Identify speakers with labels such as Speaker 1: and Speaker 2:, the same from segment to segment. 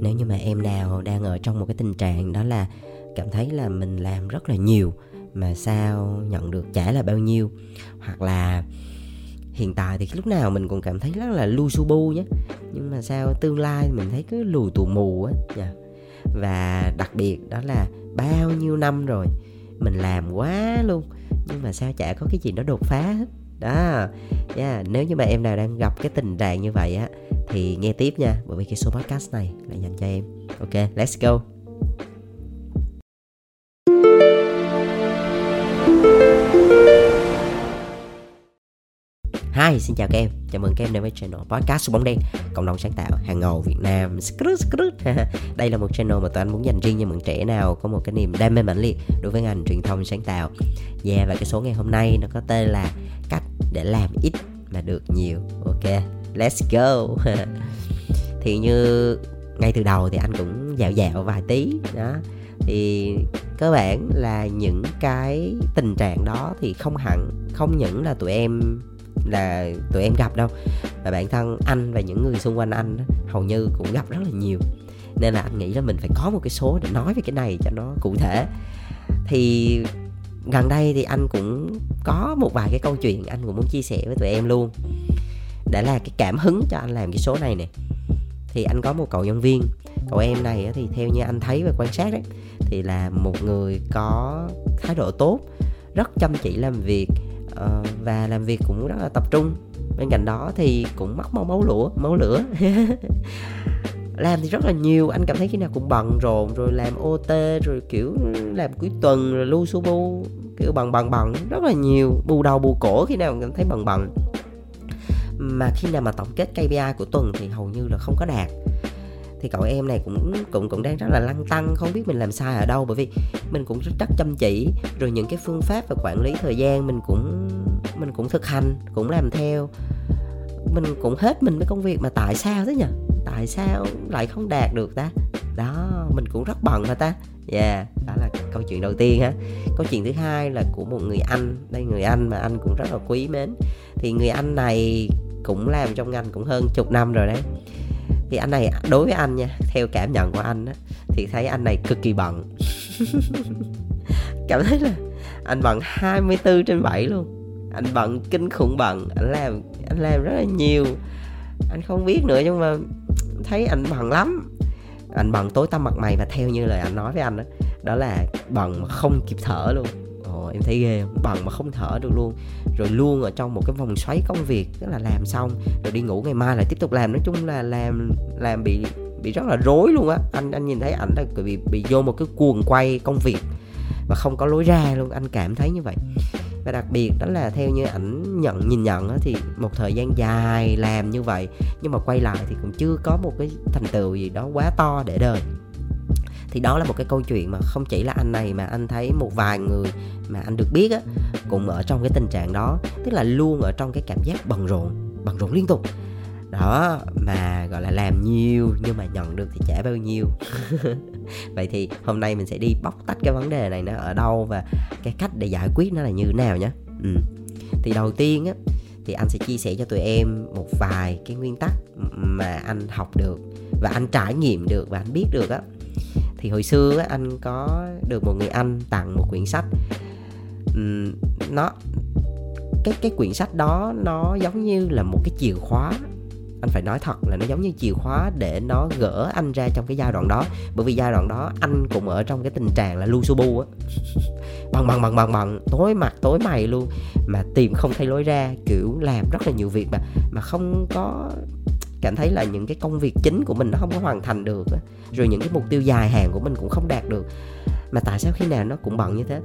Speaker 1: nếu như mà em nào đang ở trong một cái tình trạng đó là cảm thấy là mình làm rất là nhiều, mà sao nhận được trả là bao nhiêu hoặc là hiện tại thì lúc nào mình cũng cảm thấy rất là lu su bu nhé nhưng mà sao tương lai mình thấy cứ lù tù mù á yeah. và đặc biệt đó là bao nhiêu năm rồi mình làm quá luôn, nhưng mà sao chả có cái gì nó đột phá hết đó yeah. nếu như mà em nào đang gặp cái tình trạng như vậy á thì nghe tiếp nha bởi vì cái số podcast này là dành cho em ok let's go Hi, xin chào các em. Chào mừng các em đến với channel podcast số bóng đen, cộng đồng sáng tạo hàng ngầu Việt Nam. Đây là một channel mà tụi anh muốn dành riêng cho những trẻ nào có một cái niềm đam mê mãnh liệt đối với ngành truyền thông sáng tạo. Yeah, và cái số ngày hôm nay nó có tên là cách để làm ít mà được nhiều. Ok, let's go. thì như ngay từ đầu thì anh cũng dạo dạo vài tí, đó. Thì cơ bản là những cái tình trạng đó thì không hẳn, không những là tụi em, là tụi em gặp đâu và bản thân anh và những người xung quanh anh hầu như cũng gặp rất là nhiều. Nên là anh nghĩ là mình phải có một cái số để nói về cái này cho nó cụ thể. Thì gần đây thì anh cũng có một vài cái câu chuyện anh cũng muốn chia sẻ với tụi em luôn đã là cái cảm hứng cho anh làm cái số này nè. Thì anh có một cậu nhân viên. Cậu em này thì theo như anh thấy và quan sát đấy, thì là một người có thái độ tốt, rất chăm chỉ làm việc ờ, và làm việc cũng rất là tập trung. Bên cạnh đó thì cũng mắc máu máu lửa máu lửa. Làm thì rất là nhiều, anh cảm thấy khi nào cũng bận rộn, rồi làm ot rồi kiểu làm cuối tuần, rồi lu su bu, kiểu bận bận bận, rất là nhiều. Bù đầu bù cổ khi nào cảm thấy bận bận mà khi nào mà tổng kết KPI của tuần thì hầu như là không có đạt. Thì cậu em này cũng cũng cũng đang rất là lăng tăng không biết mình làm sai ở đâu. Bởi vì mình cũng rất, rất chăm chỉ rồi những cái phương pháp và quản lý thời gian mình cũng mình cũng thực hành cũng làm theo. Mình cũng hết mình với công việc mà tại sao thế nhỉ? Tại sao lại không đạt được ta? Đó mình cũng rất bận mà ta. Yeah đó là câu chuyện đầu tiên ha. Câu chuyện thứ hai là của một người anh. Đây người anh mà anh cũng rất là quý mến. Thì người anh này cũng làm trong ngành cũng hơn chục năm rồi đấy. Thì anh này đối với anh nha theo cảm nhận của anh á thì thấy anh này cực kỳ bận. Cảm thấy là anh bận 24 trên 7 luôn. Anh bận kinh khủng bận anh làm anh làm rất là nhiều. Anh không biết nữa nhưng mà thấy anh bận lắm. Anh bận tối tăm mặt mày và theo như lời anh nói với anh đó, đó là bận mà không kịp thở luôn. Ồ, em thấy ghê bận mà không thở được luôn. Rồi luôn ở trong một cái vòng xoáy công việc tức là làm xong rồi đi ngủ ngày mai lại tiếp tục làm. Nói chung là làm làm bị bị rất là rối luôn á. Anh anh nhìn thấy ảnh là bị bị vô một cái cuồng quay công việc và không có lối ra luôn anh cảm thấy như vậy. Và đặc biệt đó là theo như ảnh nhận nhìn nhận á, thì một thời gian dài làm như vậy nhưng mà quay lại thì cũng chưa có một cái thành tựu gì đó quá to để đời thì đó là một cái câu chuyện mà không chỉ là anh này mà anh thấy một vài người mà anh được biết á, cũng ở trong cái tình trạng đó. Tức là luôn ở trong cái cảm giác bận rộn bận rộn liên tục. Đó, mà gọi là làm nhiều nhưng mà nhận được thì trả bao nhiêu. Vậy thì hôm nay mình sẽ đi bóc tách cái vấn đề này nó ở đâu và cái cách để giải quyết nó là như thế nào nhé ừ. thì đầu tiên á, thì anh sẽ chia sẻ cho tụi em một vài cái nguyên tắc mà anh học được và anh trải nghiệm được và anh biết được á thì hồi xưa anh có được một người anh tặng một quyển sách. Uhm, nó cái cái quyển sách đó nó giống như là một cái chìa khóa. Anh phải nói thật là nó giống như chìa khóa để nó gỡ anh ra trong cái giai đoạn đó. Bởi vì giai đoạn đó anh cũng ở trong cái tình trạng là lu su bu á. Bằng bằng bằng bằng bằng tối mặt tối mày luôn. Mà tìm không thấy lối ra kiểu làm rất là nhiều việc mà mà không có cảm thấy là những cái công việc chính của mình nó không có hoàn thành được rồi những cái mục tiêu dài hạn của mình cũng không đạt được. Mà tại sao khi nào nó cũng bận như thế?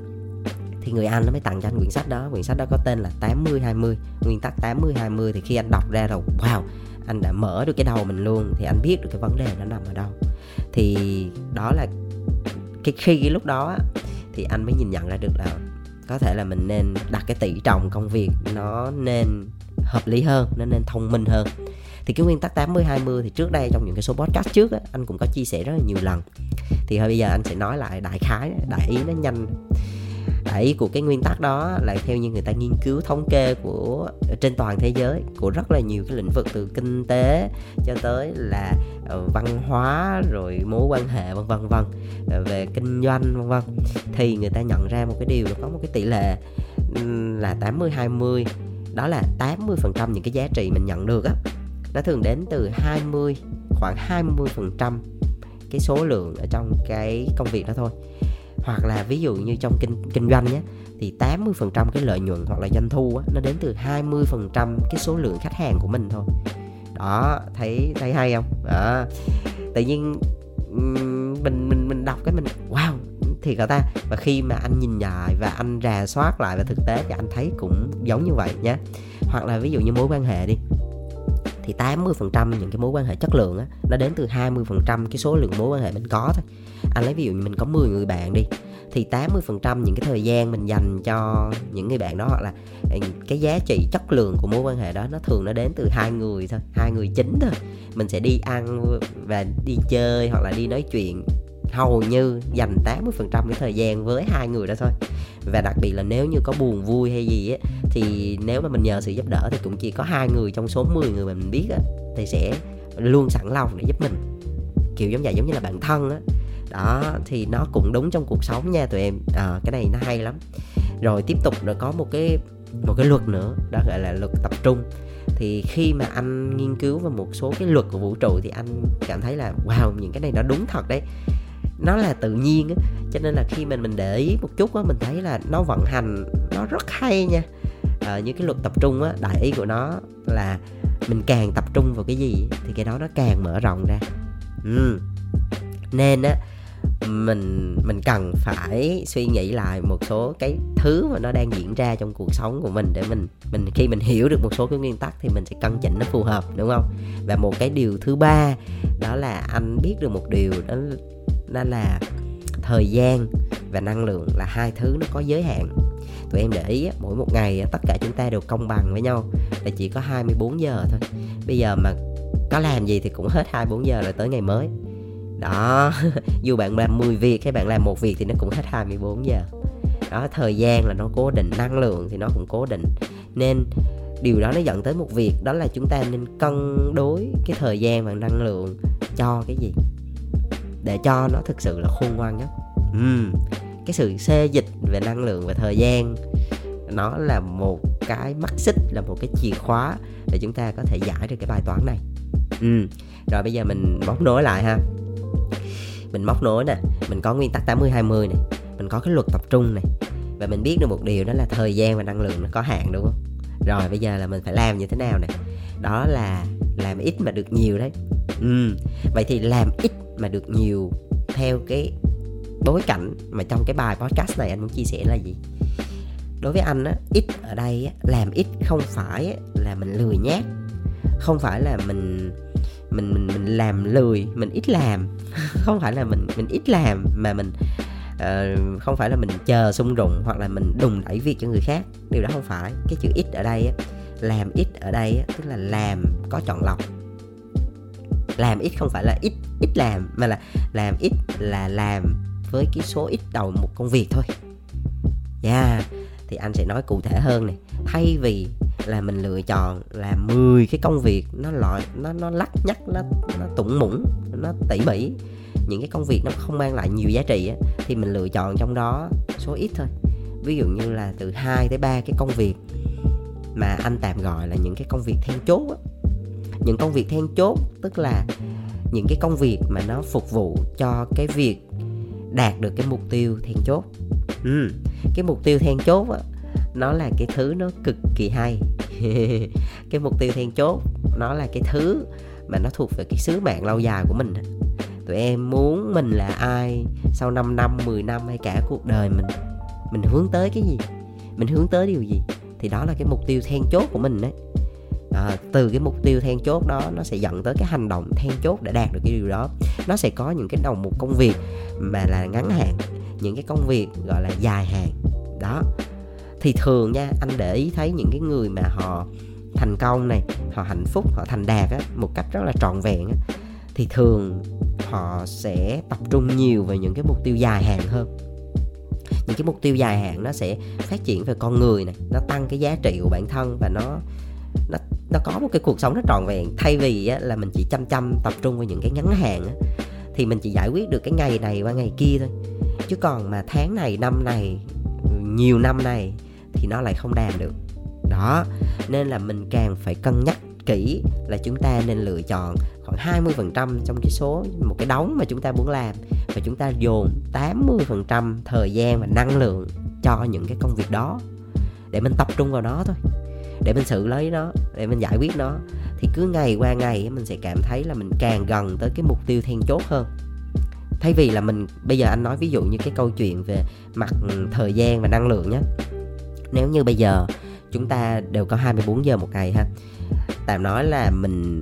Speaker 1: Thì người anh nó mới tặng cho anh quyển sách đó. Quyển sách đó có tên là 80 20 nguyên tắc 80 20 thì khi anh đọc ra rồi, wow, anh đã mở được cái đầu mình luôn. Thì anh biết được cái vấn đề nó nằm ở đâu. Thì đó là cái khi cái lúc đó thì anh mới nhìn nhận ra được là có thể là mình nên đặt cái tỷ trọng công việc nó nên hợp lý hơn nó nên thông minh hơn. Thì cái nguyên tắc 80 20 thì trước đây trong những cái số podcast trước á, anh cũng có chia sẻ rất là nhiều lần. Thì thôi bây giờ anh sẽ nói lại đại khái đại ý nó nhanh. Đại ý của cái nguyên tắc đó là theo như người ta nghiên cứu thống kê của trên toàn thế giới của rất là nhiều cái lĩnh vực từ kinh tế cho tới là uh, văn hóa rồi mối quan hệ vân vân vân ờ, về kinh doanh vân vân. Thì người ta nhận ra một cái điều là có một cái tỷ lệ là 80 20 đó là 80% những cái giá trị mình nhận được á. Nó thường đến từ 20 khoảng 20% cái số lượng ở trong cái công việc đó thôi. Hoặc là ví dụ như trong kinh kinh doanh nhé thì 80% cái lợi nhuận hoặc là doanh thu á, nó đến từ 20% cái số lượng khách hàng của mình thôi. Đó thấy thấy hay không? Đó. Tự nhiên mình mình mình đọc cái mình wow thì cả ta. Và khi mà anh nhìn lại và anh rà soát lại và thực tế thì anh thấy cũng giống như vậy nhé hoặc là ví dụ như mối quan hệ đi, thì 80% những cái mối quan hệ chất lượng á, nó đến từ 20% cái số lượng mối quan hệ mình có thôi. Anh lấy ví dụ như mình có 10 người bạn đi, thì 80% những cái thời gian mình dành cho những người bạn đó, hoặc là ừ, cái giá trị chất lượng của mối quan hệ đó, nó thường nó đến từ hai người thôi, hai người chính thôi. Mình sẽ đi ăn và đi chơi hoặc là đi nói chuyện hầu như dành 80% cái thời gian với hai người đó thôi. Và đặc biệt là nếu như có buồn vui hay gì á thì nếu mà mình nhờ sự giúp đỡ thì cũng chỉ có hai người trong số 10 người mà mình biết á thì sẽ luôn sẵn lòng để giúp mình. Kiểu giống vậy giống như là bạn thân á. Đó thì nó cũng đúng trong cuộc sống nha tụi em. À, cái này nó hay lắm. Rồi tiếp tục rồi có một cái một cái luật nữa đó gọi là luật tập trung. Thì khi mà anh nghiên cứu về một số cái luật của vũ trụ thì anh cảm thấy là wow những cái này nó đúng thật đấy nó là tự nhiên á. Cho nên là khi mình mình để ý một chút á mình thấy là nó vận hành nó rất hay nha. Ờ, à, như cái luật tập trung á đại ý của nó là mình càng tập trung vào cái gì thì cái đó nó càng mở rộng ra. Ừ. nên á mình mình cần phải suy nghĩ lại một số cái thứ mà nó đang diễn ra trong cuộc sống của mình để mình mình khi mình hiểu được một số cái nguyên tắc thì mình sẽ cân chỉnh nó phù hợp đúng không? Và một cái điều thứ ba đó là anh biết được một điều đó nên là thời gian và năng lượng là hai thứ nó có giới hạn. Tụi em để ý mỗi một ngày tất cả chúng ta đều công bằng với nhau là chỉ có 24 giờ thôi. Bây giờ mà có làm gì thì cũng hết 24 giờ rồi tới ngày mới. Đó, dù bạn làm 10 việc hay bạn làm một việc thì nó cũng hết 24 giờ. Đó, thời gian là nó cố định, năng lượng thì nó cũng cố định. Nên điều đó nó dẫn tới một việc, đó là chúng ta nên cân đối cái thời gian và năng lượng cho cái gì? Để cho nó thực sự là khôn ngoan nhất. Uhm, cái sự xê dịch về năng lượng và thời gian nó là một cái mắt xích là một cái chìa khóa để chúng ta có thể giải được cái bài toán này. Ừ. rồi bây giờ mình móc nối lại ha. Mình móc nối nè mình có nguyên tắc 80 20 này mình có cái luật tập trung này. Và mình biết được một điều đó là thời gian và năng lượng nó có hạn đúng không rồi bây giờ là mình phải làm như thế nào này đó là làm ít mà được nhiều đấy. Ừ. vậy thì làm ít mà được nhiều theo cái bối cảnh mà trong cái bài podcast này anh muốn chia sẻ là gì? Đối với anh á ít ở đây á, làm ít không phải á, là mình lười nhát không phải là mình mình mình mình làm lười mình ít làm. Không phải là mình mình ít làm mà mình uh, không phải là mình chờ sung rụng hoặc là mình đùng đẩy việc cho người khác. Điều đó không phải. Cái chữ ít ở đây á, làm ít ở đây á, tức là làm có chọn lọc. Làm ít không phải là ít ít làm mà là làm ít là làm với cái số ít đầu một công việc thôi. Nha yeah. thì anh sẽ nói cụ thể hơn này. Thay vì là mình lựa chọn là 10 cái công việc nó loại nó nó lắc nhắc nó nó tủng mũng nó tỉ mỉ những cái công việc nó không mang lại nhiều giá trị á, thì mình lựa chọn trong đó số ít thôi ví dụ như là từ 2 tới 3 cái công việc mà anh tạm gọi là những cái công việc then chốt á. những công việc then chốt tức là những cái công việc mà nó phục vụ cho cái việc đạt được cái mục tiêu then chốt ừ. cái mục tiêu then chốt á, nó là cái thứ nó cực kỳ hay cái mục tiêu then chốt nó là cái thứ mà nó thuộc về cái sứ mạng lâu dài của mình tụi em muốn mình là ai sau 5 năm 10 năm hay cả cuộc đời mình? Mình hướng tới cái gì? Mình hướng tới điều gì? Thì đó là cái mục tiêu then chốt của mình đấy. À, từ cái mục tiêu then chốt đó nó sẽ dẫn tới cái hành động then chốt để đạt được cái điều đó. Nó sẽ có những cái đầu mục công việc mà là ngắn hạn những cái công việc gọi là dài hạn. Đó. Thì thường nha anh để ý thấy những cái người mà họ thành công này họ hạnh phúc họ thành đạt á, một cách rất là trọn vẹn á, thì thường họ sẽ tập trung nhiều về những cái mục tiêu dài hạn hơn. Những cái mục tiêu dài hạn nó sẽ phát triển về con người này nó tăng cái giá trị của bản thân và nó nó nó có một cái cuộc sống nó trọn vẹn. Thay vì á, là mình chỉ chăm chăm tập trung vào những cái ngắn hạn á, thì mình chỉ giải quyết được cái ngày này qua ngày kia thôi. Chứ còn mà tháng này năm này nhiều năm này thì nó lại không đạt được. Đó nên là mình càng phải cân nhắc kỹ là chúng ta nên lựa chọn khoảng 20% trong cái số, một cái đóng mà chúng ta muốn làm. Và chúng ta dồn 80% thời gian và năng lượng cho những cái công việc đó. Để mình tập trung vào nó thôi. Để mình xử lấy nó, để mình giải quyết nó. Thì cứ ngày qua ngày mình sẽ cảm thấy là mình càng gần tới cái mục tiêu then chốt hơn. Thay vì là mình, bây giờ anh nói ví dụ như cái câu chuyện về mặt ừ, thời gian và năng lượng nhé. Nếu như bây giờ chúng ta đều có 24 giờ một ngày ha. Tạm nói là mình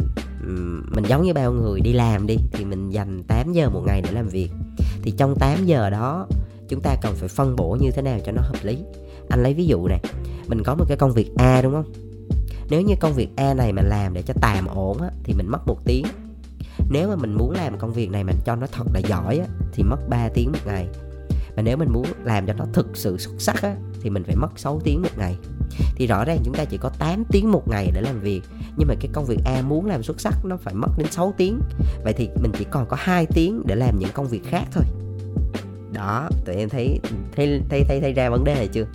Speaker 1: mình giống như bao người đi làm đi thì mình dành 8 giờ một ngày để làm việc. Thì trong 8 giờ đó chúng ta cần phải phân bổ như thế nào cho nó hợp lý? Anh lấy ví dụ này mình có một cái công việc A đúng không? Nếu như công việc A này mà làm để cho tạm ổn á, thì mình mất một tiếng. Nếu mà mình muốn làm công việc này mà cho nó thật là giỏi á, thì mất 3 tiếng một ngày và nếu mình muốn làm cho nó thực sự xuất sắc á, thì mình phải mất 6 tiếng một ngày. Thì rõ ràng chúng ta chỉ có 8 tiếng một ngày để làm việc nhưng mà cái công việc A muốn làm xuất sắc nó phải mất đến 6 tiếng. Vậy thì mình chỉ còn có 2 tiếng để làm những công việc khác thôi. Đó tụi em thấy thấy thấy thấy, thấy ra vấn đề này chưa?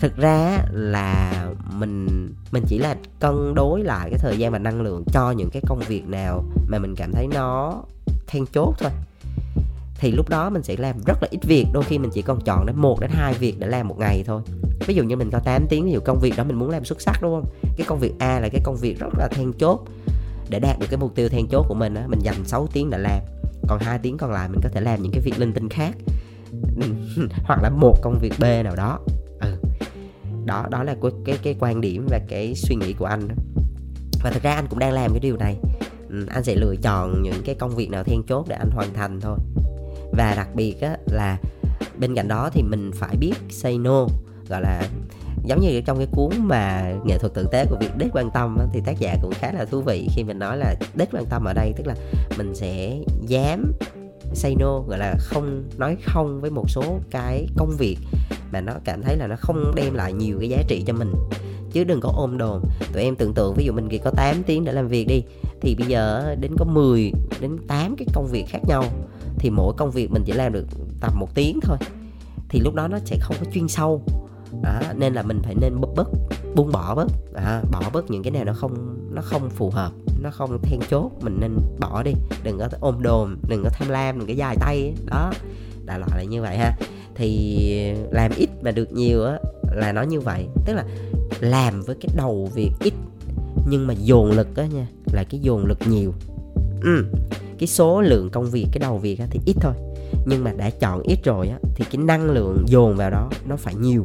Speaker 1: Thực ra là mình mình chỉ là cân đối lại cái thời gian và năng lượng cho những cái công việc nào mà mình cảm thấy nó then chốt thôi thì lúc đó mình sẽ làm rất là ít việc. Đôi khi mình chỉ còn chọn đến một đến hai việc để làm một ngày thôi. Ví dụ như mình có 8 tiếng, ví dụ công việc đó mình muốn làm xuất sắc, đúng không? Cái công việc A là cái công việc rất là then chốt. Để đạt được cái mục tiêu then chốt của mình á, mình dành 6 tiếng để làm. Còn hai tiếng còn lại mình có thể làm những cái việc linh tinh khác. Hoặc là một công việc B nào đó. Ừ. đó đó là cái cái cái quan điểm và cái suy nghĩ của anh và thực ra anh cũng đang làm cái điều này. Ừ, anh sẽ lựa chọn những cái công việc nào then chốt để anh hoàn thành thôi và đặc biệt á, là bên cạnh đó thì mình phải biết say no gọi là giống như trong cái cuốn mà nghệ thuật tử tế của việc đếch quan tâm á, thì tác giả cũng khá là thú vị khi mình nói là đếch quan tâm ở đây tức là mình sẽ dám say no gọi là không nói không với một số cái công việc mà nó cảm thấy là nó không đem lại nhiều cái giá trị cho mình. Chứ đừng có ôm đồn tụi em tưởng tượng ví dụ mình chỉ có 8 tiếng để làm việc đi thì bây giờ đến có 10 đến 8 cái công việc khác nhau thì mỗi công việc mình chỉ làm được tầm một tiếng thôi. Thì lúc đó nó sẽ không có chuyên sâu. À, nên là mình phải nên bớt bớt buông bỏ bớt. À, bỏ bớt những cái nào nó không nó không phù hợp nó không then chốt mình nên bỏ đi. Đừng có ôm đồm đừng có tham lam đừng có dài tay đó đại loại là như vậy ha. Thì làm ít mà được nhiều á là nó như vậy. Tức là làm với cái đầu việc ít nhưng mà dồn lực á nha là cái dồn lực nhiều. Ừ cái số lượng công việc cái đầu việc á, thì ít thôi. Nhưng mà đã chọn ít rồi á thì cái năng lượng dồn vào đó nó phải nhiều.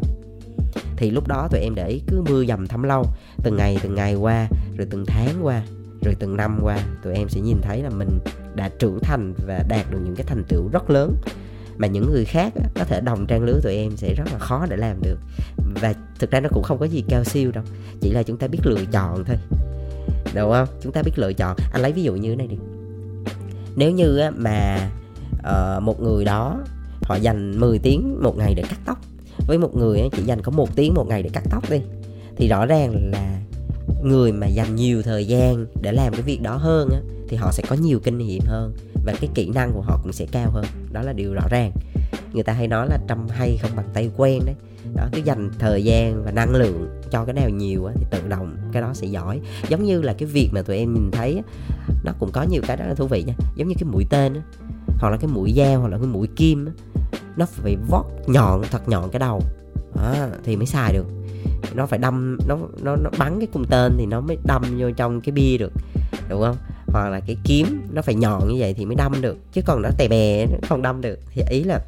Speaker 1: Thì lúc đó tụi em để ý cứ mưa dầm thấm lâu từng ngày từng ngày qua rồi từng tháng qua rồi từng năm qua tụi em sẽ nhìn thấy là mình đã trưởng thành và đạt được những cái thành tựu rất lớn. Mà những người khác có thể đồng trang lứa tụi em sẽ rất là khó để làm được. Và thực ra nó cũng không có gì cao siêu đâu chỉ là chúng ta biết lựa chọn thôi. Đúng không? Chúng ta biết lựa chọn. Anh lấy ví dụ như thế này đi nếu như mà uh, một người đó họ dành 10 tiếng một ngày để cắt tóc với một người chỉ dành có một tiếng một ngày để cắt tóc đi thì rõ ràng là người mà dành nhiều thời gian để làm cái việc đó hơn thì họ sẽ có nhiều kinh nghiệm hơn và cái kỹ năng của họ cũng sẽ cao hơn. Đó là điều rõ ràng. Người ta hay nói là trăm hay không bằng tay quen đấy đó cứ dành thời gian và năng lượng cho cái nào nhiều á, thì tự động cái đó sẽ giỏi. Giống như là cái việc mà tụi em nhìn thấy nó cũng có nhiều cái rất là thú vị nha. Giống như cái mũi tên á hoặc là cái mũi dao hoặc là cái mũi kim á nó phải vót nhọn thật nhọn cái đầu. Đó, thì mới xài được. Nó phải đâm nó nó nó bắn cái cung tên thì nó mới đâm vô trong cái bia được đúng không? Hoặc là cái kiếm nó phải nhọn như vậy thì mới đâm được chứ còn nó tè bè nó không đâm được. Thì ý là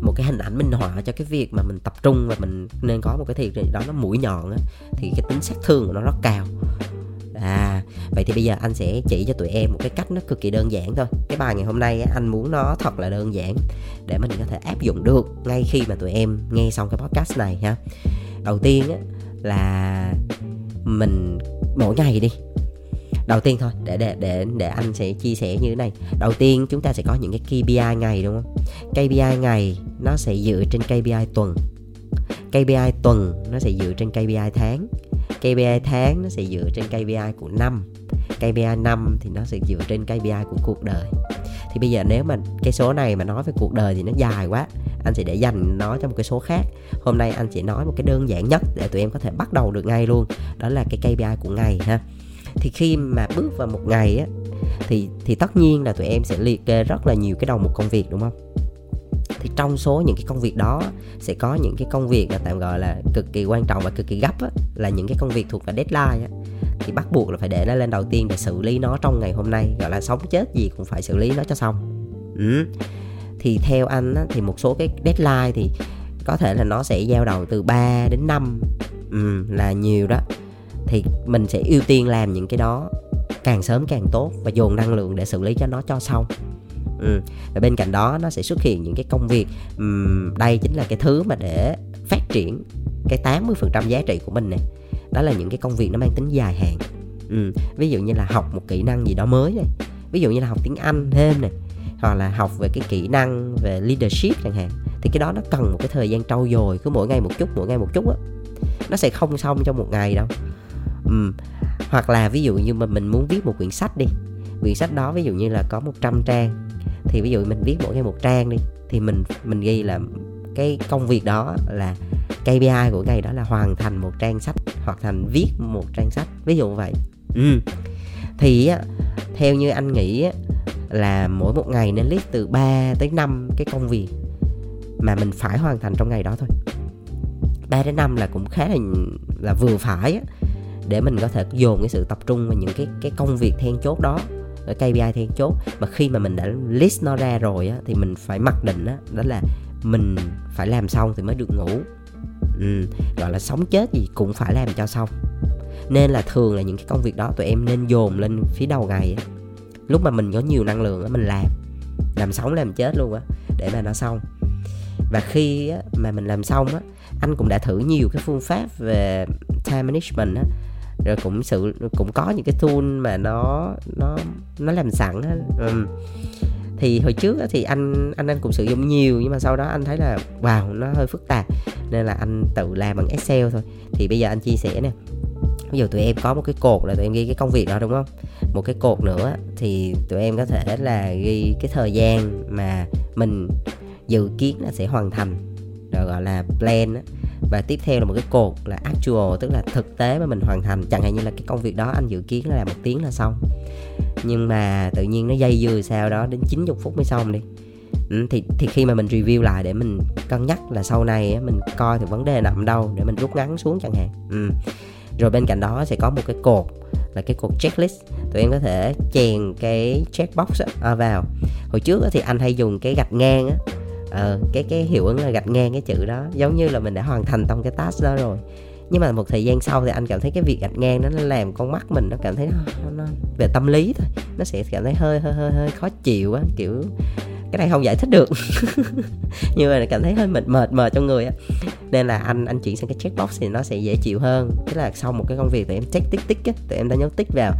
Speaker 1: một cái hình ảnh minh họa cho cái việc mà mình tập trung và mình nên có một cái thiệt đó nó mũi nhọn á, thì cái tính sát thương của nó rất cao. À vậy thì bây giờ anh sẽ chỉ cho tụi em một cái cách nó cực kỳ đơn giản thôi. Cái bài ngày hôm nay anh muốn nó thật là đơn giản để mình có thể áp dụng được ngay khi mà tụi em nghe xong cái podcast này ha. Đầu tiên á, là mình mỗi ngày đi đầu tiên thôi để để để để anh sẽ chia sẻ như thế này đầu tiên chúng ta sẽ có những cái KPI ngày đúng không KPI ngày nó sẽ dựa trên KPI tuần KPI tuần nó sẽ dựa trên KPI tháng KPI tháng nó sẽ dựa trên KPI của năm KPI năm thì nó sẽ dựa trên KPI của cuộc đời thì bây giờ nếu mà cái số này mà nói về cuộc đời thì nó dài quá anh sẽ để dành nó cho một cái số khác hôm nay anh sẽ nói một cái đơn giản nhất để tụi em có thể bắt đầu được ngay luôn đó là cái KPI của ngày ha thì khi mà bước vào một ngày á thì thì tất nhiên là tụi em sẽ liệt kê rất là nhiều cái đầu một công việc đúng không? Thì trong số những cái công việc đó sẽ có những cái công việc là tạm gọi là cực kỳ quan trọng và cực kỳ gấp á, là những cái công việc thuộc về deadline á. Thì bắt buộc là phải để nó lên đầu tiên để xử lý nó trong ngày hôm nay gọi là sống chết gì cũng phải xử lý nó cho xong. Ừ. thì theo anh á, thì một số cái deadline thì có thể là nó sẽ giao đầu từ 3 đến 5 ừ, là nhiều đó thì mình sẽ ưu tiên làm những cái đó càng sớm càng tốt và dồn năng lượng để xử lý cho nó cho xong ừ. và bên cạnh đó nó sẽ xuất hiện những cái công việc um, đây chính là cái thứ mà để phát triển cái 80% giá trị của mình này đó là những cái công việc nó mang tính dài hạn ừ. ví dụ như là học một kỹ năng gì đó mới này ví dụ như là học tiếng anh thêm này hoặc là học về cái kỹ năng về leadership chẳng hạn thì cái đó nó cần một cái thời gian trau dồi cứ mỗi ngày một chút mỗi ngày một chút á nó sẽ không xong trong một ngày đâu ừ. hoặc là ví dụ như mà mình muốn viết một quyển sách đi. Quyển sách đó ví dụ như là có 100 trang. Thì ví dụ mình viết mỗi ngày một trang đi thì mình mình ghi là cái công việc đó là KPI của ngày đó là hoàn thành một trang sách hoặc thành viết một trang sách ví dụ vậy. Ừ. thì theo như anh nghĩ là mỗi một ngày nên list từ 3 tới 5 cái công việc mà mình phải hoàn thành trong ngày đó thôi. 3 đến 5 là cũng khá là là vừa phải á, để mình có thể dồn cái sự tập trung vào những cái cái công việc then chốt đó cái KPI then chốt. Mà khi mà mình đã list nó ra rồi á thì mình phải mặc định á đó là mình phải làm xong thì mới được ngủ. Ừ, gọi là sống chết gì cũng phải làm cho xong. Nên là thường là những cái công việc đó tụi em nên dồn lên phía đầu ngày á. Lúc mà mình có nhiều năng lượng á mình làm làm sống làm chết luôn á để mà nó xong. Và khi á, mà mình làm xong á anh cũng đã thử nhiều cái phương pháp về time management á rồi cũng sự, cũng có những cái tool mà nó nó nó làm sẵn á. Ừ. thì hồi trước thì anh anh anh cũng sử dụng nhiều nhưng mà sau đó anh thấy là, wow, nó hơi phức tạp. Nên là anh tự làm bằng Excel thôi. Thì bây giờ anh chia sẻ nè. Ví dụ tụi em có một cái cột là tụi em ghi cái công việc đó, đúng không? Một cái cột nữa thì tụi em có thể là ghi cái thời gian mà mình dự kiến là sẽ hoàn thành. Rồi gọi là plan á và tiếp theo là một cái cột là actual tức là thực tế mà mình hoàn thành. Chẳng hạn như là cái công việc đó anh dự kiến là làm một tiếng là xong. Nhưng mà tự nhiên nó dây dưa sao đó đến 90 phút mới xong đi. Ừ, thì thì khi mà mình review lại để mình cân nhắc là sau này mình coi thì vấn đề nằm đâu để mình rút ngắn xuống chẳng hạn. Ừ. rồi bên cạnh đó sẽ có một cái cột là cái cột checklist. Tụi em có thể chèn cái checkbox à, vào. Hồi trước thì anh hay dùng cái gạch ngang á ờ, cái cái hiệu ứng là gạch ngang cái chữ đó giống như là mình đã hoàn thành trong cái task đó rồi. Nhưng mà một thời gian sau thì anh cảm thấy cái việc gạch ngang nó làm con mắt mình nó cảm thấy nó, nó, về tâm lý thôi. Nó sẽ cảm thấy hơi hơi hơi hơi khó chịu á kiểu cái này không giải thích được. Nhưng mà cảm thấy hơi mệt mệt mệt trong người á. Nên là anh anh chuyển sang cái checkbox thì nó sẽ dễ chịu hơn. Tức là sau một cái công việc thì em check tích tích á tụi em đã nhấn tích vào.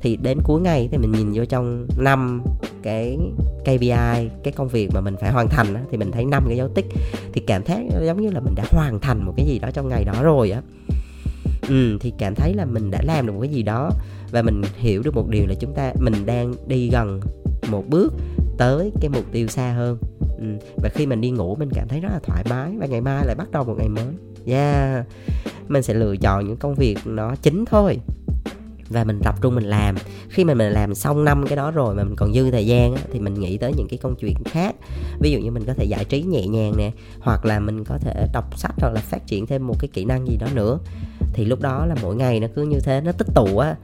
Speaker 1: Thì đến cuối ngày thì mình nhìn vô trong năm cái KPI cái công việc mà mình phải hoàn thành á, thì mình thấy năm cái dấu tích thì cảm thấy giống như là mình đã hoàn thành một cái gì đó trong ngày đó rồi á. Ừ, thì cảm thấy là mình đã làm được một cái gì đó và mình hiểu được một điều là chúng ta mình đang đi gần một bước tới cái mục tiêu xa hơn. Ừ. và khi mình đi ngủ mình cảm thấy rất là thoải mái và ngày mai lại bắt đầu một ngày mới. Yeah mình sẽ lựa chọn những công việc nó chính thôi và mình tập trung mình làm. Khi mà mình làm xong năm cái đó rồi mà mình còn dư thời gian á, thì mình nghĩ tới những cái công chuyện khác. Ví dụ như mình có thể giải trí nhẹ nhàng nè hoặc là mình có thể đọc sách hoặc là phát triển thêm một cái kỹ năng gì đó nữa. Thì lúc đó là mỗi ngày nó cứ như thế nó tích tụ á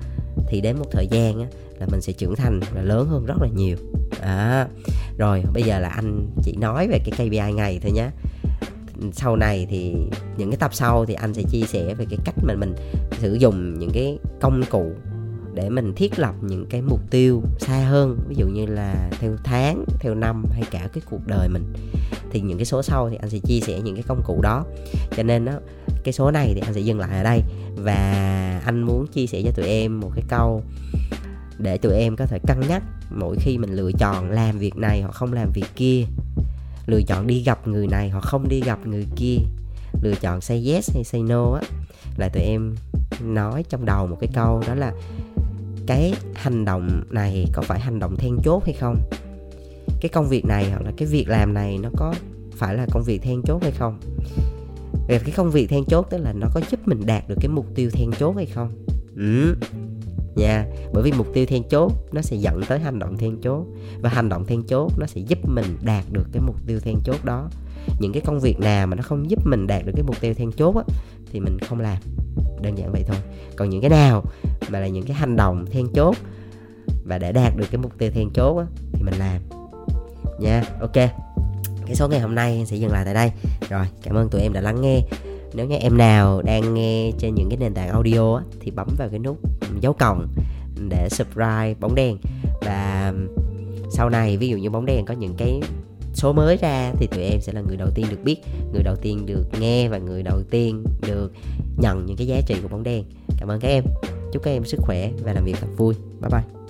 Speaker 1: thì đến một thời gian á là mình sẽ trưởng thành và lớn hơn rất là nhiều. À, rồi bây giờ là anh chỉ nói về cái KPI ngày thôi nhé sau này thì những cái tập sau thì anh sẽ chia sẻ về cái cách mà mình sử dụng những cái công cụ để mình thiết lập những cái mục tiêu xa hơn, ví dụ như là theo tháng, theo năm hay cả cái cuộc đời mình, thì những cái số sau thì anh sẽ chia sẻ những cái công cụ đó. Cho nên đó cái số này thì anh sẽ dừng lại ở đây và anh muốn chia sẻ cho tụi em một cái câu để tụi em có thể cân nhắc mỗi khi mình lựa chọn làm việc này hoặc không làm việc kia. Lựa chọn đi gặp người này hoặc không đi gặp người kia. Lựa chọn say yes hay say no á, là tụi em nói trong đầu một cái câu đó là cái hành động này có phải hành động then chốt hay không? Cái công việc này hoặc là cái việc làm này nó có phải là công việc then chốt hay không? Về cái công việc then chốt tức là nó có giúp mình đạt được cái mục tiêu then chốt hay không? Ừ nha yeah. bởi vì mục tiêu then chốt nó sẽ dẫn tới hành động then chốt và hành động then chốt nó sẽ giúp mình đạt được cái mục tiêu then chốt đó. Những cái công việc nào mà nó không giúp mình đạt được cái mục tiêu then chốt á thì mình không làm. Đơn giản vậy thôi. Còn những cái nào mà là những cái hành động then chốt và để đạt được cái mục tiêu then chốt á thì mình làm. Nha ok. Cái số ngày hôm nay sẽ dừng lại tại đây. Rồi cảm ơn tụi em đã lắng nghe. Nếu như em nào đang nghe trên những cái nền tảng audio á, thì bấm vào cái nút dấu cộng để subscribe bóng đèn. Và sau này ví dụ như bóng đèn có những cái số mới ra thì tụi em sẽ là người đầu tiên được biết, người đầu tiên được nghe và người đầu tiên được nhận những cái giá trị của bóng đèn cảm ơn các em. Chúc các em sức khỏe và làm việc thật vui. Bye bye.